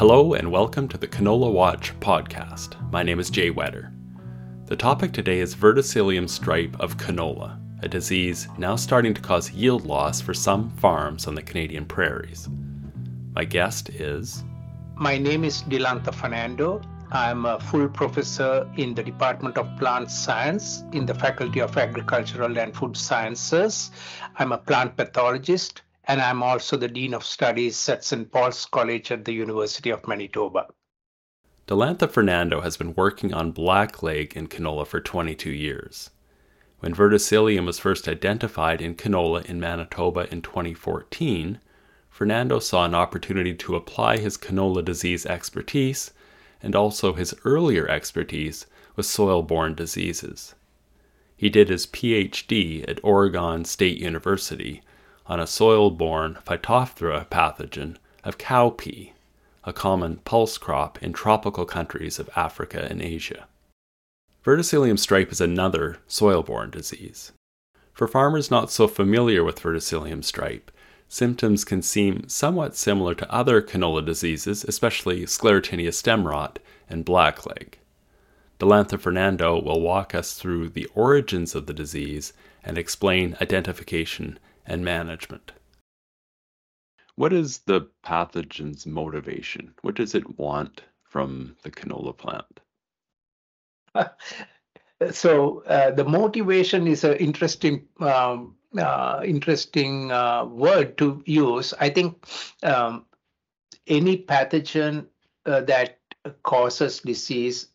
Hello and welcome to the Canola Watch podcast. My name is Jay Whetter. The topic today is verticillium stripe of canola, a disease now starting to cause yield loss for some farms on the Canadian prairies. My guest is. My name is Dilantha Fernando. I'm a full professor in the Department of Plant Science in the Faculty of Agricultural and Food Sciences. I'm a plant pathologist and I'm also the Dean of Studies at St. Paul's College at the University of Manitoba. Dilantha Fernando has been working on blackleg in canola for 22 years. When verticillium was first identified in canola in Manitoba in 2014, Fernando saw an opportunity to apply his canola disease expertise and also his earlier expertise with soil borne diseases. He did his PhD at Oregon State University on a soil borne Phytophthora pathogen of cowpea, a common pulse crop in tropical countries of Africa and Asia. Verticillium stripe is another soil borne disease. For farmers not so familiar with verticillium stripe, symptoms can seem somewhat similar to other canola diseases, especially sclerotinia stem rot and blackleg. Dilantha Fernando will walk us through the origins of the disease and explain identification and management. What is the pathogen's motivation? What does it want from the canola plant? so uh, the motivation is an interesting um, uh, interesting uh, word to use. I think um, any pathogen uh, that causes disease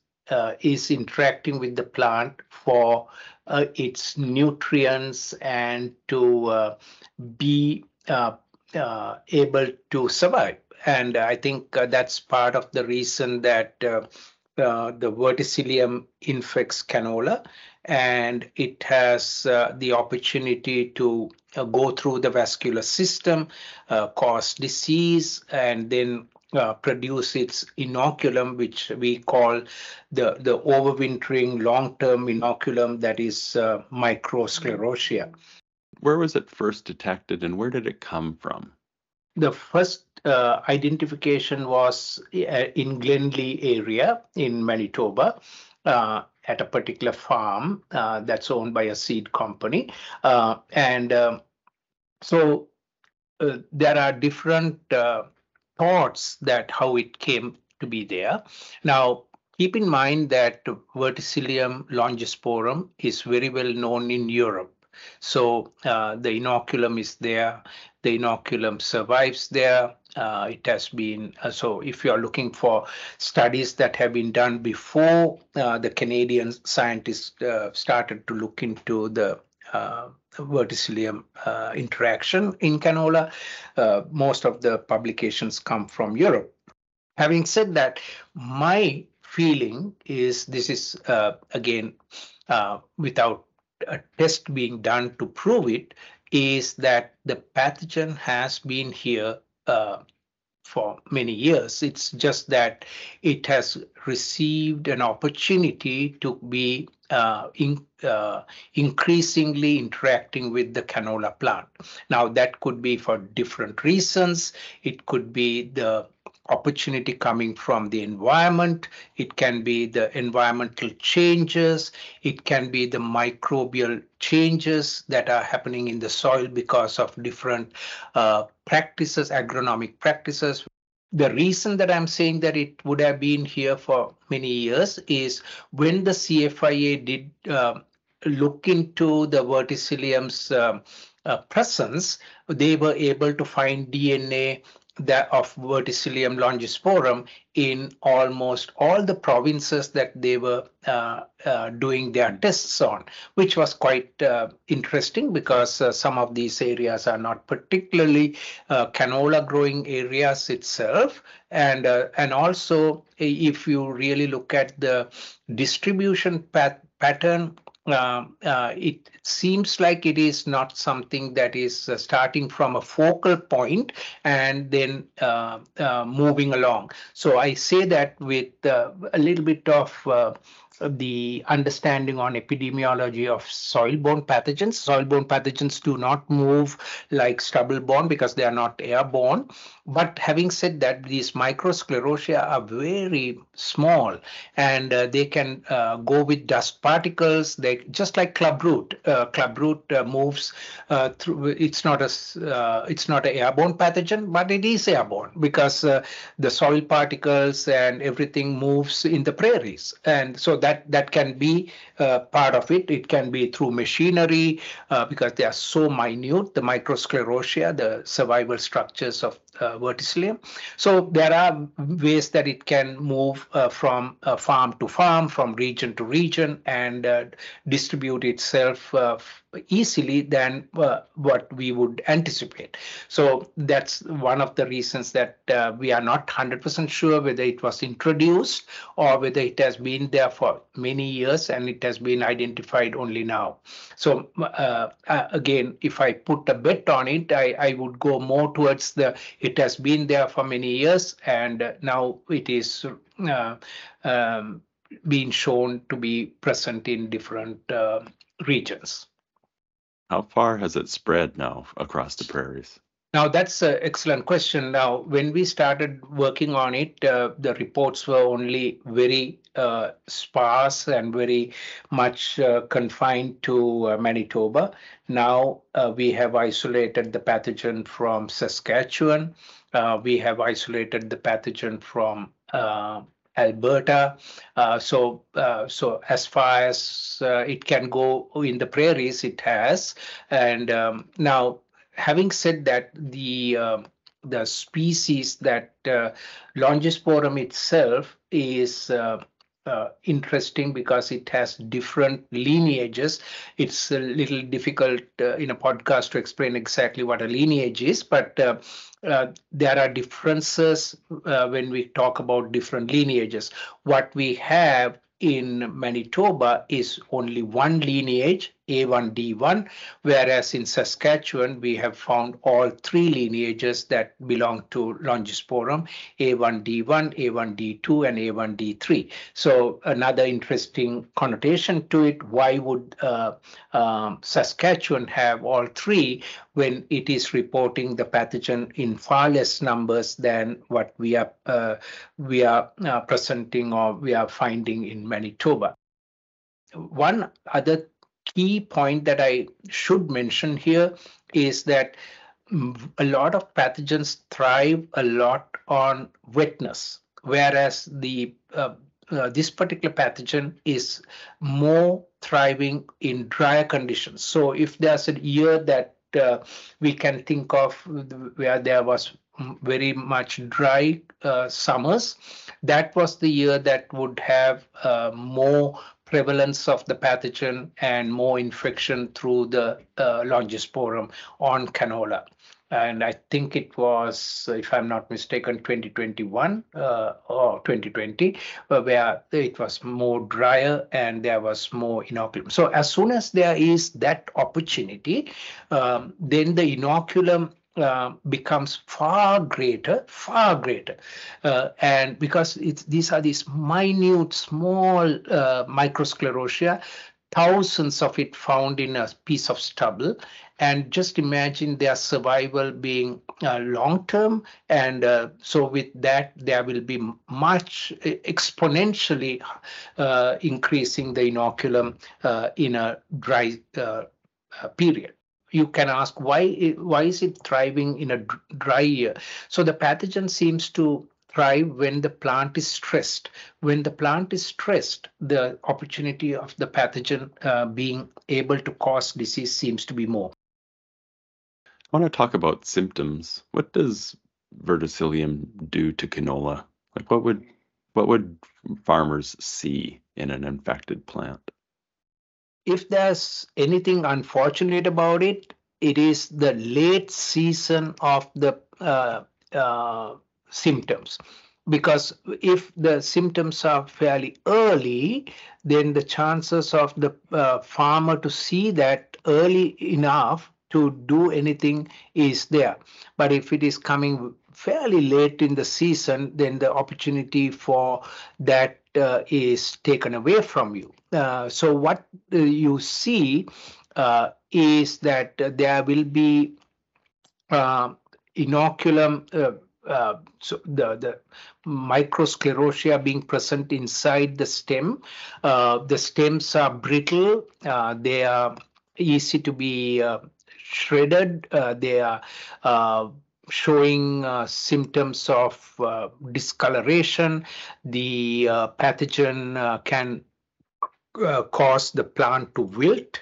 is interacting with the plant for uh, its nutrients and to uh, be uh, uh, able to survive. And I think uh, that's part of the reason that the verticillium infects canola and it has the opportunity to go through the vascular system, cause disease, and then uh, produce its inoculum, which we call the, the overwintering long-term inoculum that is uh, microsclerotia. Where was it first detected and where did it come from? The first uh, identification was uh, in Glenlea area in Manitoba uh, at a particular farm uh, that's owned by a seed company. and um, so there are different thoughts that how it came to be there. Now, keep in mind that Verticillium longisporum is very well known in Europe. So uh, the inoculum is there. The inoculum survives there. Uh, it has been uh, so if you are looking for studies that have been done before uh, the Canadian scientists uh, started to look into the uh, verticillium uh, interaction in canola. Uh, most of the publications come from Europe. Having said that, my feeling is this is uh, again uh, without a test being done to prove it is that the pathogen has been here for many years. It's just that it has received an opportunity to be uh, in, uh, increasingly interacting with the canola plant. Now, that could be for different reasons. It could be the opportunity coming from the environment. It can be the environmental changes. It can be the microbial changes that are happening in the soil because of different uh, practices, agronomic practices. The reason that I'm saying that it would have been here for many years is when the CFIA did uh, look into the verticillium's uh, uh, presence, they were able to find DNA that of Verticillium longisporum in almost all the provinces that they were uh, uh, doing their tests on, which was quite uh, interesting because uh, some of these areas are not particularly uh, canola growing areas itself. And, uh, and also, if you really look at the distribution pat pattern uh, uh, it seems like it is not something that is uh, starting from a focal point and then uh, uh, moving along. So I say that with uh, a little bit of the understanding on epidemiology of soil-borne pathogens. Soil-borne pathogens do not move like stubble-borne because they are not airborne. But having said that, these microsclerotia are very small and uh, they can uh, go with dust particles. They just like clubroot. Uh, clubroot uh, moves uh, through. It's not a uh, it's not an airborne pathogen, but it is airborne because the soil particles and everything moves in the prairies, and so that that can be uh, part of it. It can be through machinery uh, because they are so minute, the microsclerotia, the survival structures of uh, verticillium. So there are ways that it can move uh, from uh, farm to farm, from region to region, and uh, distribute itself uh, easily than uh, what we would anticipate. So that's one of the reasons that we are not 100% sure whether it was introduced or whether it has been there for many years and it has been identified only now. So again, if I put a bet on it, I, I would go more towards the it has been there for many years, and now it is uh, um, being shown to be present in different uh, regions. How far has it spread now across the prairies? Now, that's an excellent question. Now, when we started working on it, uh, the reports were only very uh, sparse and very much uh, confined to uh, Manitoba. Now, uh, we have isolated the pathogen from Saskatchewan. Uh, we have isolated the pathogen from Alberta. Uh, so, uh, so as far as uh, it can go in the prairies, it has. And um, now having said that, the uh, the species that uh, Longisporum itself is uh, interesting because it has different lineages. It's a little difficult uh, in a podcast to explain exactly what a lineage is, but uh, uh there are differences uh, when we talk about different lineages. What we have in Manitoba is only one lineage, A1D1, whereas in Saskatchewan, we have found all three lineages that belong to Longisporum, A1D1, A1D2, and A1D3. So another interesting connotation to it, why would uh, um, Saskatchewan have all three when it is reporting the pathogen in far less numbers than what we are uh, we are uh, presenting or we are finding in Manitoba. One other key point that I should mention here is that a lot of pathogens thrive a lot on wetness, whereas the uh, uh, this particular pathogen is more thriving in drier conditions. So if there's a year that uh, we can think of where there was very much dry uh, summers, that was the year that would have uh, more prevalence of the pathogen and more infection through the uh, longisporum on canola and I think it was, if I'm not mistaken, 2021 uh, or 2020, uh, where it was more drier and there was more inoculum. So as soon as there is that opportunity, um, then the inoculum uh, becomes far greater, far greater. Uh, and because it's, these are these minute, small uh, microsclerotia, thousands of it found in a piece of stubble, and just imagine their survival being uh, long term and uh, so with that there will be much exponentially increasing the inoculum in a dry period you can ask why why is it thriving in a dry year so the pathogen seems to thrive when the plant is stressed. When the plant is stressed, the opportunity of the pathogen uh, being able to cause disease seems to be more. I want to talk about symptoms. What does verticillium do to canola? Like what would what would farmers see in an infected plant? If there's anything unfortunate about it, it is the late season of the uh, uh, symptoms. because if the symptoms are fairly early, then the chances of the uh, farmer to see that early enough to do anything is there. But if it is coming fairly late in the season, then the opportunity for that uh, is taken away from you. Uh, so what uh, you see uh, is that there will be uh, inoculum uh, so the the microsclerotia being present inside the stem. Uh, the stems are brittle. Uh, they are easy to be shredded. They are showing symptoms of discoloration. The pathogen can cause the plant to wilt.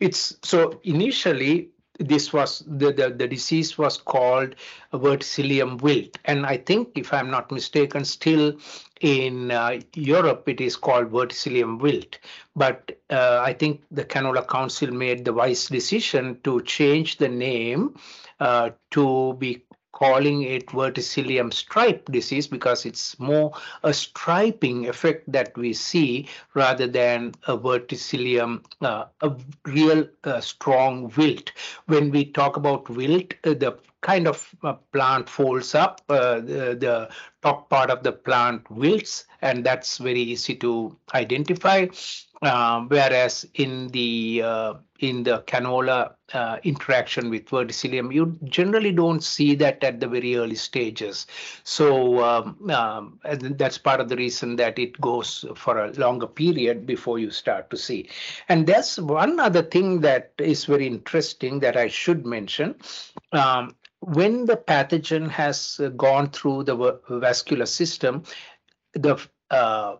it's so initially this was the, the, the disease was called verticillium wilt and i think if i'm not mistaken still in uh, europe it is called verticillium wilt but uh, i think the canola council made the wise decision to change the name uh, to be calling it verticillium stripe disease because it's more a striping effect that we see rather than a verticillium, uh, a real uh, strong wilt. When we talk about wilt, uh, the kind of uh, plant folds up, uh, the, the, top part of the plant wilts, and that's very easy to identify. Um, whereas in the uh, in the canola uh, interaction with verticillium, you generally don't see that at the very early stages. So um, um, that's part of the reason that it goes for a longer period before you start to see. And there's one other thing that is very interesting that I should mention. Um, when the pathogen has gone through the vascular system, the uh,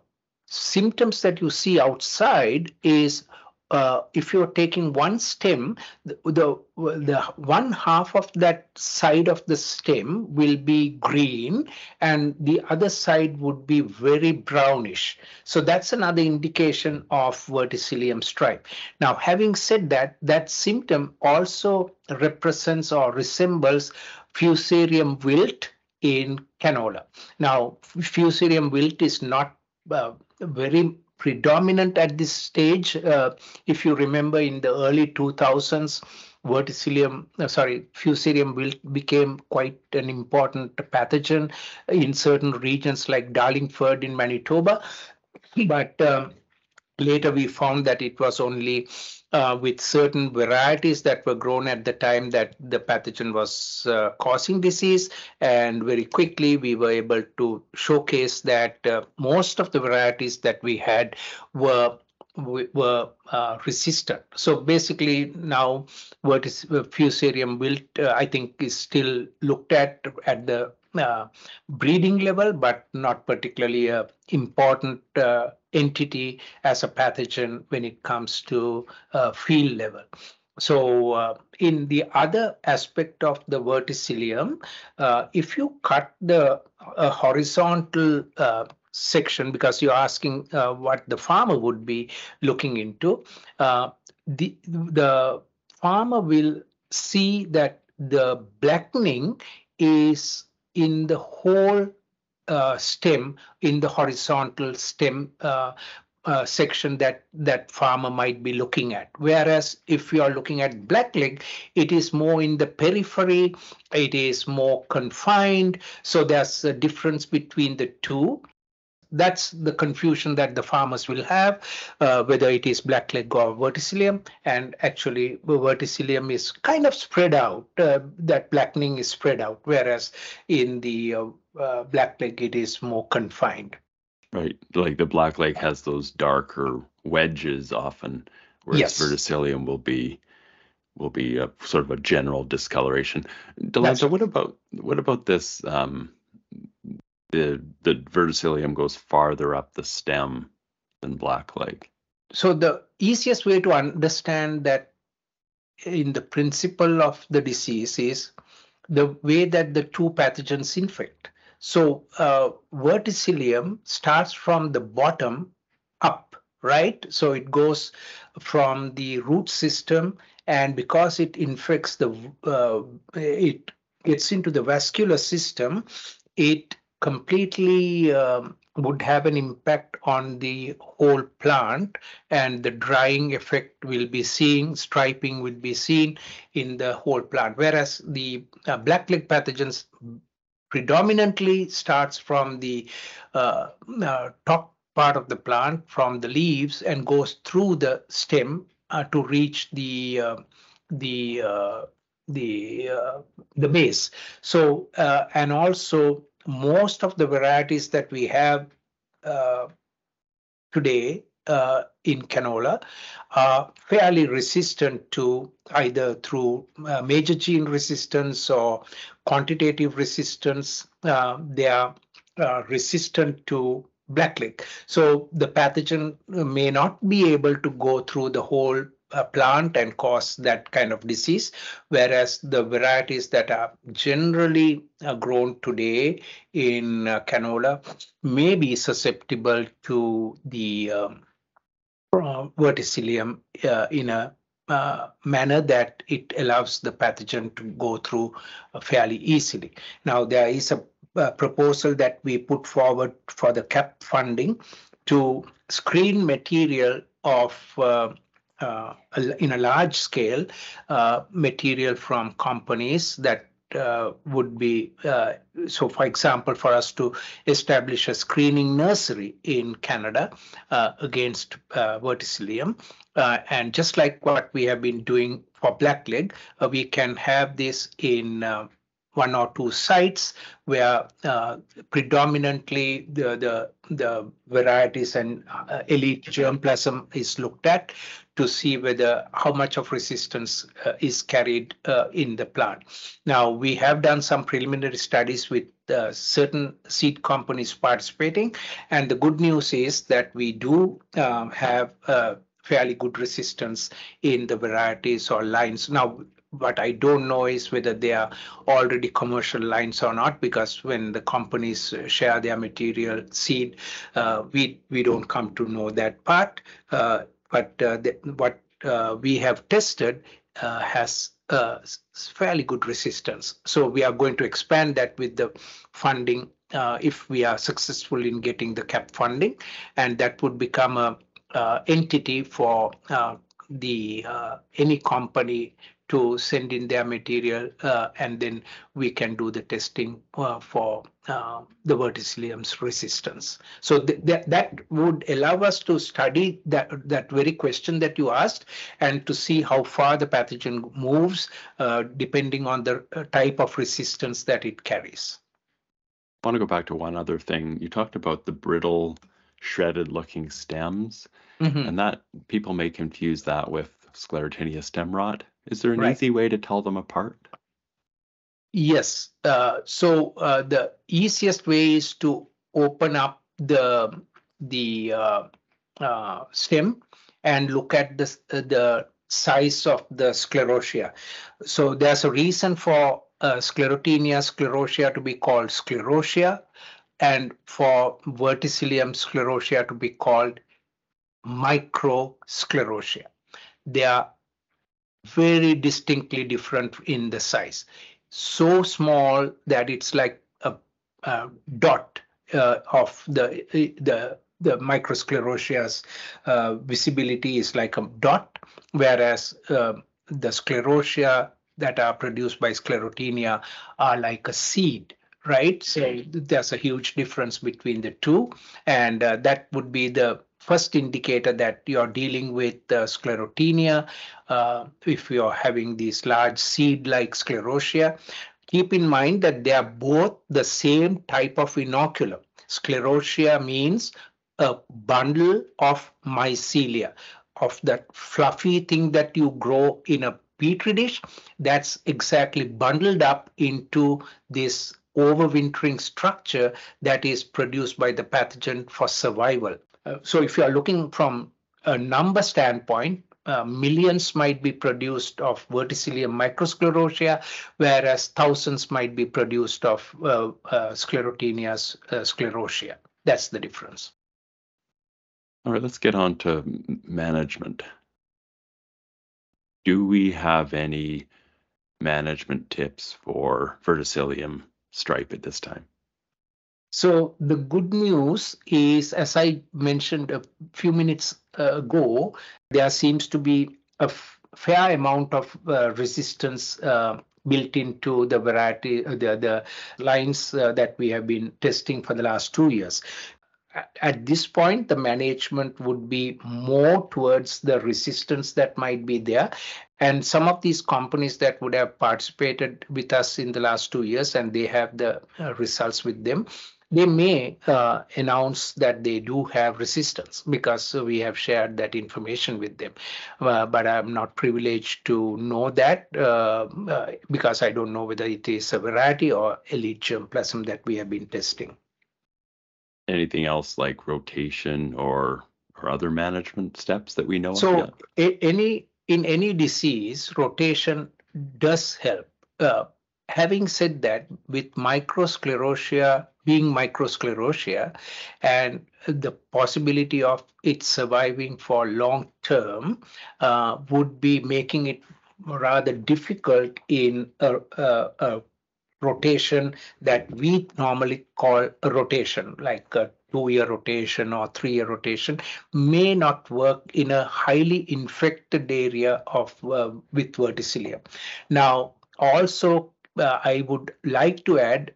symptoms that you see outside is uh, if you're taking one stem, the, the, the one half of that side of the stem will be green and the other side would be very brownish. So that's another indication of verticillium stripe. Now, having said that, that symptom also represents or resembles fusarium wilt in canola. Now, fusarium wilt is not uh, very predominant at this stage. Uh, if you remember in the early 2000s, verticillium, uh, sorry, fusarium became quite an important pathogen in certain regions like Darlingford in Manitoba. But um, later we found that it was only uh, with certain varieties that were grown at the time that the pathogen was uh, causing disease. And very quickly, we were able to showcase that uh, most of the varieties that we had were were uh, resistant. So basically now what is uh, fusarium wilt, uh, I think is still looked at at the uh, breeding level, but not particularly a important uh, entity as a pathogen when it comes to uh, field level. So uh, in the other aspect of the verticillium, uh, if you cut the uh, horizontal uh, section, because you're asking uh, what the farmer would be looking into, the, the farmer will see that the blackening is in the whole uh, stem in the horizontal stem uh, uh, section that that farmer might be looking at. Whereas if you are looking at blackleg, it is more in the periphery, it is more confined. So there's a difference between the two that's the confusion that the farmers will have, uh, whether it is blackleg or verticillium. And actually, verticillium is kind of spread out. Uh, that blackening is spread out, whereas in the uh, uh blackleg it is more confined. Right, like the blackleg has those darker wedges often, whereas yes. verticillium will be will be a sort of a general discoloration. Dilantha, what about what about this? Um, the the verticillium goes farther up the stem than black blackleg. So the easiest way to understand that in the principle of the disease is the way that the two pathogens infect. So uh, verticillium starts from the bottom up, right? So it goes from the root system, and because it infects the, uh, it gets into the vascular system, it completely um, would have an impact on the whole plant and the drying effect will be seen, striping will be seen in the whole plant. Whereas the uh, blackleg pathogens predominantly starts from the uh, uh, top part of the plant, from the leaves and goes through the stem uh, to reach the uh, the uh, the the base. So and also most of the varieties that we have uh, today uh, in canola are fairly resistant to either through uh, major gene resistance or quantitative resistance. Uh, they are uh, resistant to blackleg. So the pathogen may not be able to go through the whole plant and cause that kind of disease, whereas the varieties that are generally uh, grown today in uh, canola may be susceptible to the um, uh, verticillium uh, in a uh, manner that it allows the pathogen to go through uh, fairly easily. Now, there is a, a proposal that we put forward for the CAP funding to screen material of uh, in a large scale uh, material from companies that uh, would be uh, so for example for us to establish a screening nursery in canada uh, against uh, verticillium. And just like what we have been doing for blackleg we can have this in one or two sites where predominantly the, the, the varieties and uh, elite germplasm is looked at to see whether how much of resistance uh, is carried uh, in the plant. Now, we have done some preliminary studies with uh, certain seed companies participating, and the good news is that we do um, have uh, fairly good resistance in the varieties or lines. Now, what I don't know is whether they are already commercial lines or not, because when the companies share their material seed, uh, we we don't come to know that part. Uh, but uh, the, what uh, we have tested uh, has uh, fairly good resistance. So we are going to expand that with the funding uh, if we are successful in getting the CAP funding, and that would become a entity for the any company to send in their material uh, and then we can do the testing uh, for uh, the verticillium's resistance. So th that, that would allow us to study that, that very question that you asked and to see how far the pathogen moves uh, depending on the uh, type of resistance that it carries. I want to go back to one other thing. You talked about the brittle, shredded looking stems, mm -hmm. and that people may confuse that with sclerotinia stem rot. Is there an right. easy way to tell them apart? Yes. Uh, so uh, the easiest way is to open up the the uh, uh stem and look at the the size of the sclerotia. So there's a reason for uh, sclerotinia sclerotia to be called sclerotia, and for verticillium sclerotia to be called microsclerotia. They are very distinctly different in the size. So small that it's like a, a dot uh, of the the the microsclerotia's uh, visibility is like a dot, whereas uh, the sclerotia that are produced by sclerotinia are like a seed right? So there's a huge difference between the two, and uh, that would be the first indicator that you're dealing with uh, sclerotinia. Uh, if you're having these large seed-like sclerotia, keep in mind that they are both the same type of inoculum. Sclerotia means a bundle of mycelia, of that fluffy thing that you grow in a petri dish that's exactly bundled up into this overwintering structure that is produced by the pathogen for survival. Uh, so if you are looking from a number standpoint, uh, millions might be produced of verticillium microsclerotia, whereas thousands might be produced of uh, uh, sclerotinia's uh, sclerotia. That's the difference. All right, let's get on to management. Do we have any management tips for verticillium stripe at this time? So the good news is, as I mentioned a few minutes ago, there seems to be a fair amount of uh, resistance uh, built into the variety, uh, the, the lines uh, that we have been testing for the last two years. At this point, the management would be more towards the resistance that might be there. And some of these companies that would have participated with us in the last two years and they have the uh, results with them, they may uh, announce that they do have resistance because we have shared that information with them. Uh, but I'm not privileged to know that uh, uh because I don't know whether it is a variety or elite germplasm that we have been testing. Anything else like rotation or or other management steps that we know so any in any disease rotation does help. Uh, having said that, with microsclerotia being microsclerotia and the possibility of it surviving for long term uh, would be making it rather difficult in a, a, a, rotation that we normally call a rotation, like a two-year rotation or three-year rotation, may not work in a highly infected area of uh, with verticillium. Now, also uh, I would like to add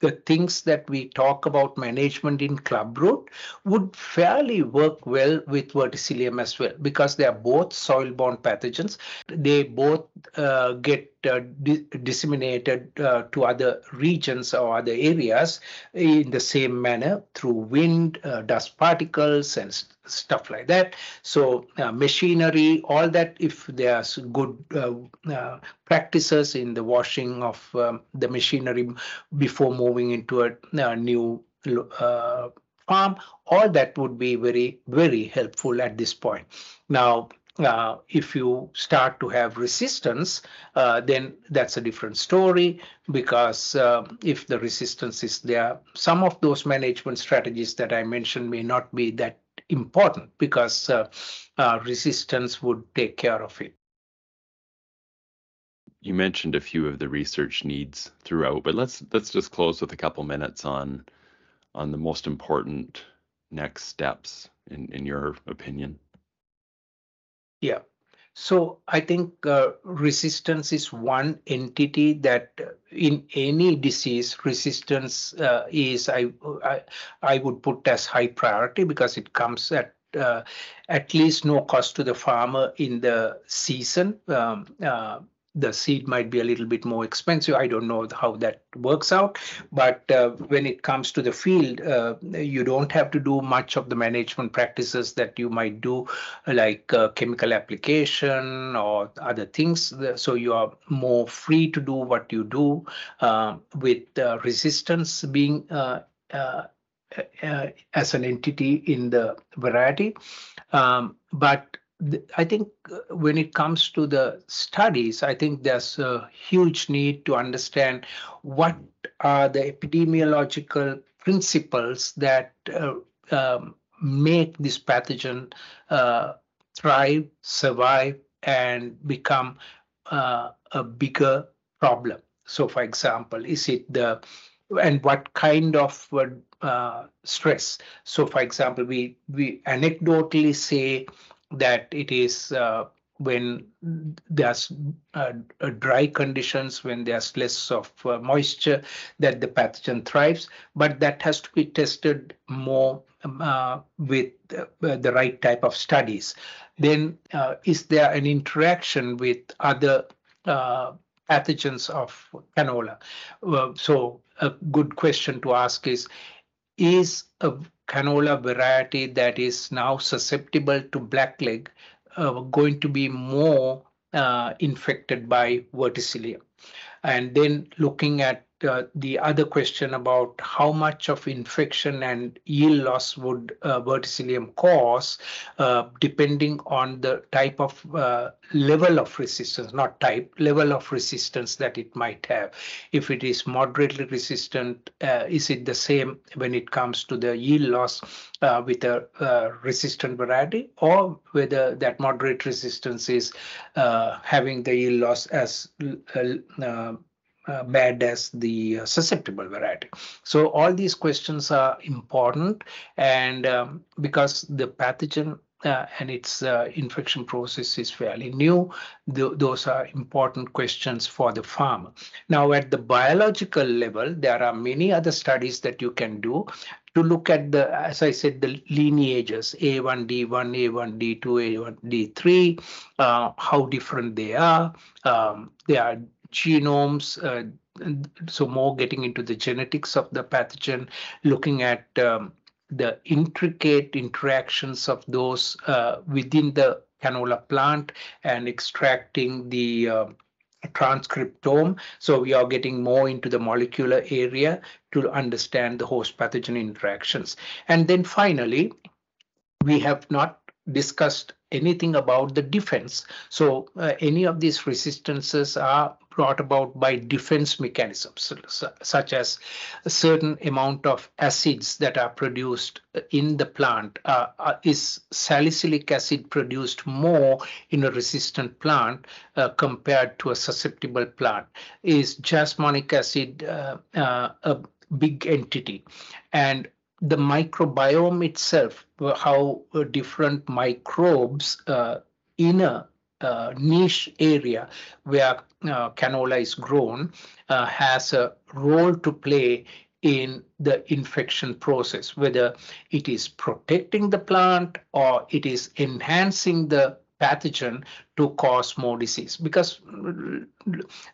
the things that we talk about management in club root would fairly work well with verticillium as well because they are both soil-borne pathogens. They both uh, get uh, di disseminated uh, to other regions or other areas in the same manner through wind, uh, dust particles, and st stuff like that. So uh, machinery, all that, if there's good uh, practices in the washing of um, the machinery before moving into a, a new uh, farm, all that would be very, very helpful at this point. Now, uh, if you start to have resistance, uh, then that's a different story because uh, if the resistance is there, some of those management strategies that I mentioned may not be that important because uh, uh, resistance would take care of it you mentioned a few of the research needs throughout, but let's let's just close with a couple minutes on on the most important next steps in in your opinion. Yeah. So I think uh, resistance is one entity that uh, in any disease, resistance uh, is I, I I would put as high priority because it comes at uh, at least no cost to the farmer in the season. Um, uh, the seed might be a little bit more expensive. I don't know how that works out. But uh, when it comes to the field, uh, you don't have to do much of the management practices that you might do, like uh, chemical application or other things. So you are more free to do what you do uh, with resistance being uh, uh, as an entity in the variety. Um, but I think uh, when it comes to the studies, I think there's a huge need to understand what are the epidemiological principles that uh, um, make this pathogen uh, thrive, survive, and become uh, a bigger problem. So, for example, is it the and what kind of uh, stress? So, for example, we we anecdotally say that it is uh, when there's uh, dry conditions, when there's less of uh, moisture, that the pathogen thrives. But that has to be tested more um, uh, with the right type of studies. Then, uh, is there an interaction with other uh, pathogens of canola? so, a good question to ask is: Is a canola variety that is now susceptible to blackleg uh, going to be more uh, infected by verticillium. And then looking at uh, the other question about how much of infection and yield loss would uh, verticillium cause, uh, depending on the type of uh, level of resistance, not type, level of resistance that it might have. If it is moderately resistant, uh, is it the same when it comes to the yield loss with a resistant variety, or whether that moderate resistance is having the yield loss as uh, bad as the uh, susceptible variety. So all these questions are important, and um, because the pathogen uh, and its uh, infection process is fairly new. Th those are important questions for the farmer. Now, at the biological level, there are many other studies that you can do to look at the, as I said, the lineages A1D1, A1D2, A1D3, uh, how different they are. Um, there are genomes. Uh, so more getting into the genetics of the pathogen, looking at um, the intricate interactions of those uh, within the canola plant and extracting the uh, transcriptome. So we are getting more into the molecular area to understand the host pathogen interactions. And then finally, we have not discussed anything about the defense. So uh, any of these resistances are brought about by defense mechanisms, such as a certain amount of acids that are produced in the plant. Uh, uh, is salicylic acid produced more in a resistant plant uh, compared to a susceptible plant? Is jasmonic acid uh, uh, a big entity? And the microbiome itself, how different microbes in a uh, niche area where uh, canola is grown uh, has a role to play in the infection process, whether it is protecting the plant or it is enhancing the pathogen to cause more disease. Because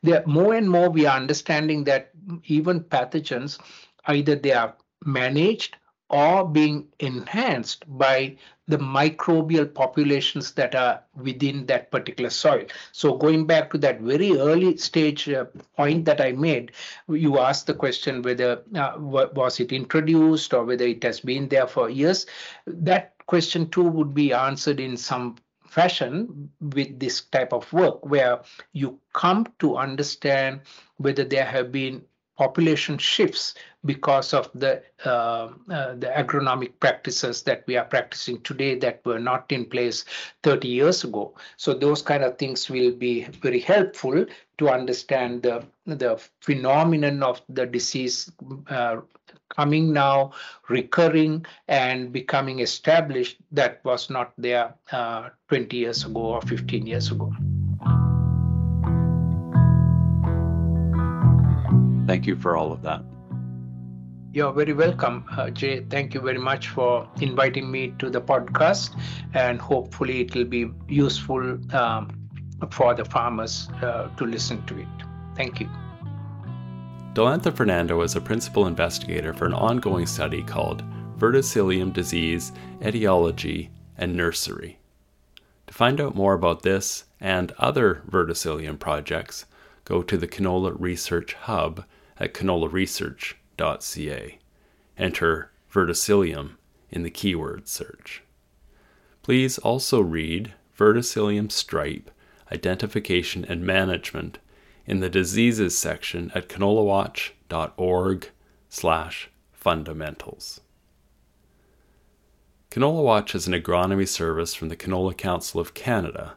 there more and more we are understanding that even pathogens, either they are managed or being enhanced by the microbial populations that are within that particular soil. So going back to that very early stage uh, point that I made, you asked the question whether uh, was it introduced or whether it has been there for years. That question too would be answered in some fashion with this type of work where you come to understand whether there have been population shifts because of the uh, uh, the agronomic practices that we are practicing today that were not in place 30 years ago. So those kind of things will be very helpful to understand the the phenomenon of the disease uh, coming now, recurring, and becoming established that was not there uh, 20 years ago or 15 years ago. Thank you for all of that. You're very welcome, uh, Jay. Thank you very much for inviting me to the podcast, and hopefully, it will be useful um, for the farmers uh, to listen to it. Thank you. Dilantha Fernando is a principal investigator for an ongoing study called Verticillium Disease Etiology and Nursery. To find out more about this and other verticillium projects, go to the Canola Research Hub at canolaresearch.ca. Enter verticillium in the keyword search. Please also read Verticillium stripe identification and management in the diseases section at canolawatch.org slash fundamentals. Canola Watch is an agronomy service from the Canola Council of Canada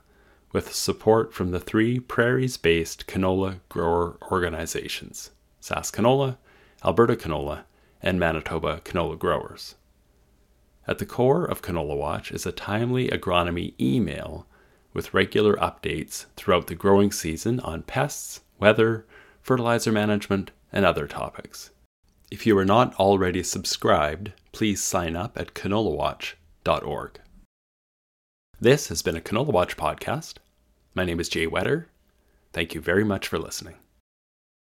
with support from the three prairies based canola grower organizations. Sask Canola, Alberta Canola, and Manitoba canola growers. At the core of Canola Watch is a timely agronomy email with regular updates throughout the growing season on pests, weather, fertilizer management, and other topics. If you are not already subscribed, please sign up at canolawatch.org. This has been a Canola Watch podcast. My name is Jay Whetter. Thank you very much for listening.